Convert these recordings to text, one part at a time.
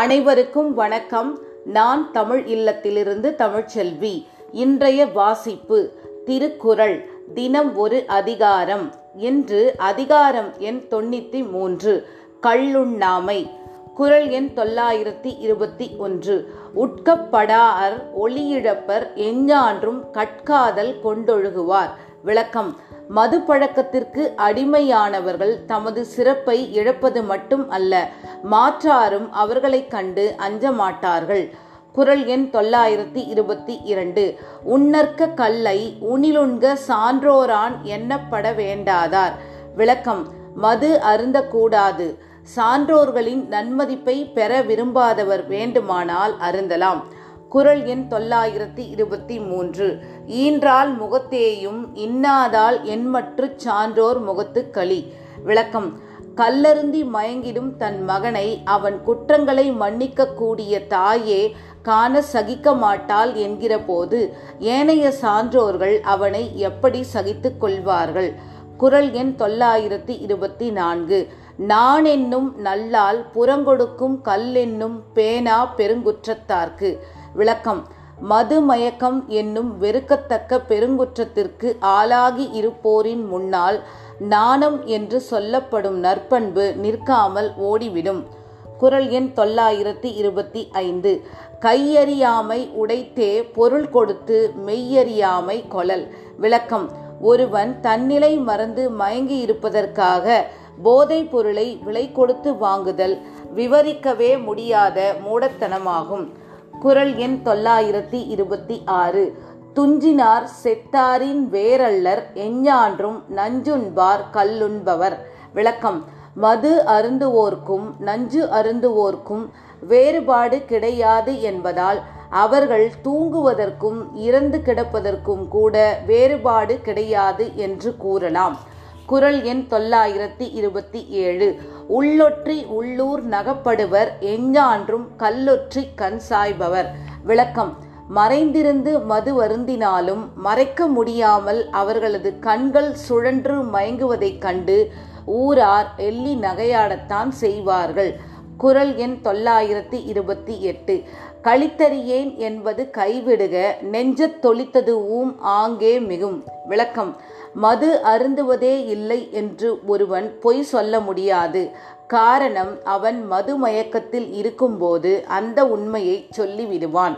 அனைவருக்கும் வணக்கம். நான் தமிழ் இல்லத்திலிருந்து தமிழ்ச்செல்வி. இன்றைய வாசிப்பு திருக்குறள் தினம் ஒரு அதிகாரம். இன்று அதிகாரம் எண் தொண்ணூற்றி மூன்று கள்ளுண்ணாமை. குரல் எண் தொள்ளாயிரத்தி இருபத்தி ஒன்று. உட்கப்படார் ஒளியிழப்பர் எஞ்ஞான்றும் கட்காதல் கொண்டொழுகுவார். விளக்கம். மது பழக்கத்திற்கு அடிமையானவர்கள் தமது சிறப்பை இழப்பது மட்டும் அல்ல மாற்றாரும் அவர்களைக் கண்டு அஞ்ச மாட்டார்கள் குரல் எண் தொள்ளாயிரத்தி இருபத்தி இரண்டு. உன்னற்க கல்லை உணிலுண்க சான்றோரான் எண்ணப்பட வேண்டாதார். விளக்கம். மது அருந்தக்கூடாது. சான்றோர்களின் நன்மதிப்பை பெற விரும்பாதவர் வேண்டுமானால் அருந்தலாம். குரல் எண் தொள்ளாயிரத்தி இருபத்தி மூன்று. ஈன்றால் முகத்தேயும் இன்னாதால் எண்மற்று சான்றோர் முகத்து களி. விளக்கம். கல்லருந்தி மயங்கிடும் தன் மகனை அவன் குற்றங்களை மன்னிக்க கூடிய தாயே காண சகிக்க மாட்டாள் என்கிற போது ஏனைய சான்றோர்கள் அவனை எப்படி சகித்துக் கொள்வார்கள்? குரல் எண் தொள்ளாயிரத்தி இருபத்தி நான்கு. நான் என்னும் நல்லால் புறங்கொடுக்கும் கல் என்னும் பேனா பெருங்குற்றத்தார்க்கு. விளக்கம். மது மயக்கம் என்னும் வெறுக்கத்தக்க பெருங்குற்றத்திற்கு ஆளாகி இருப்போரின் முன்னால் நாணம் என்று சொல்லப்படும் நற்பண்பு நிற்காமல் ஓடிவிடும். குரல் எண் தொள்ளாயிரத்தி இருபத்தி ஐந்து. கையறியாமை உடைத்தே பொருள் கொடுத்து மெய்யறியாமை கொலல் விளக்கம். ஒருவன் தன்னிலை மறந்து மயங்கி இருப்பதற்காக போதைப் பொருளை விலை கொடுத்து வாங்குதல் விவரிக்கவே முடியாத மூடத்தனமாகும். குரல் எண் தொள்ளாயிரத்தி இருபத்தி ஆறு. துஞ்சினார் செத்தாரின் வேரல்லர் எஞ்ஞான்றும் நஞ்சுண்பார் கல்லுண்பவர். விளக்கம். மது அருந்துவோர்க்கும் நஞ்சு அருந்துவோர்க்கும் வேறுபாடு கிடையாது என்பதால் அவர்கள் தூங்குவதற்கும் இறந்து கிடப்பதற்கும் கூட வேறுபாடு கிடையாது என்று கூறலாம். குரல் எண் தொள்ளாயிரத்தி இருபத்தி ஏழு. உள்ளொற்றி உள்ளூர் நகப்படுவர் எஞ்ஞான்றும் கல்லொற்றி கண் சாய்பவர் விளக்கம். மறைந்திருந்து மது வருந்தினாலும் மறைக்க முடியாமல் அவர்களது கண்கள் சுழன்று மயங்குவதைக் கண்டு ஊரார் எள்ளி நகையாடத்தான் செய்வார்கள். குரல் எண் தொள்ளாயிரத்தி இருபத்தி எட்டு. கழித்தறியேன் என்பது கைவிடுக நெஞ்சத் தொளித்தது ஊம் ஆங்கே மிகும். விளக்கம். மது அருந்துவதே இல்லை என்று ஒருவன் பொய் சொல்ல முடியாது. காரணம் அவன் மது மயக்கத்தில் இருக்கும்போது அந்த உண்மையை சொல்லிவிடுவான்.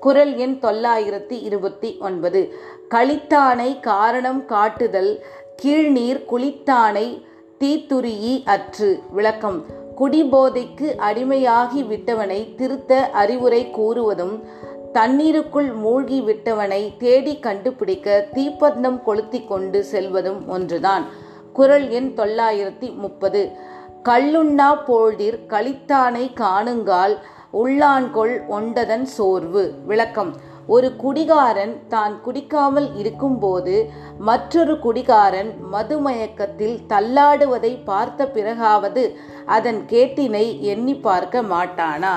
குரல் எண் தொள்ளாயிரத்தி இருபத்தி ஒன்பது. களித்தானை காரணம் காட்டுதல் கீழ்நீர் குளித்தானை தீத்துரியி அற்று. விளக்கம். குடிபோதைக்கு அடிமையாகி விட்டவனை திருத்த அறிவுரை கூறுவதும் தண்ணீருக்குள் மூழ்கி விட்டவனை தேடி கண்டுபிடிக்க தீப்பந்தம் கொளுத்தி கொண்டு செல்வதும் ஒன்றுதான். குரல் எண் தொள்ளாயிரத்தி முப்பது. கல்லுண்ணா போழ்திர் களித்தானை காணுங்கால் உள்ளான்கொள் ஒண்டதன் சோர்வு. விளக்கம். ஒரு குடிகாரன் தான் குடிக்காமல் இருக்கும்போது மற்றொரு குடிகாரன் மதுமயக்கத்தில் தள்ளாடுவதை பார்த்த பிறகாவது அதன் கேட்டினை எண்ணி பார்க்க மாட்டானா?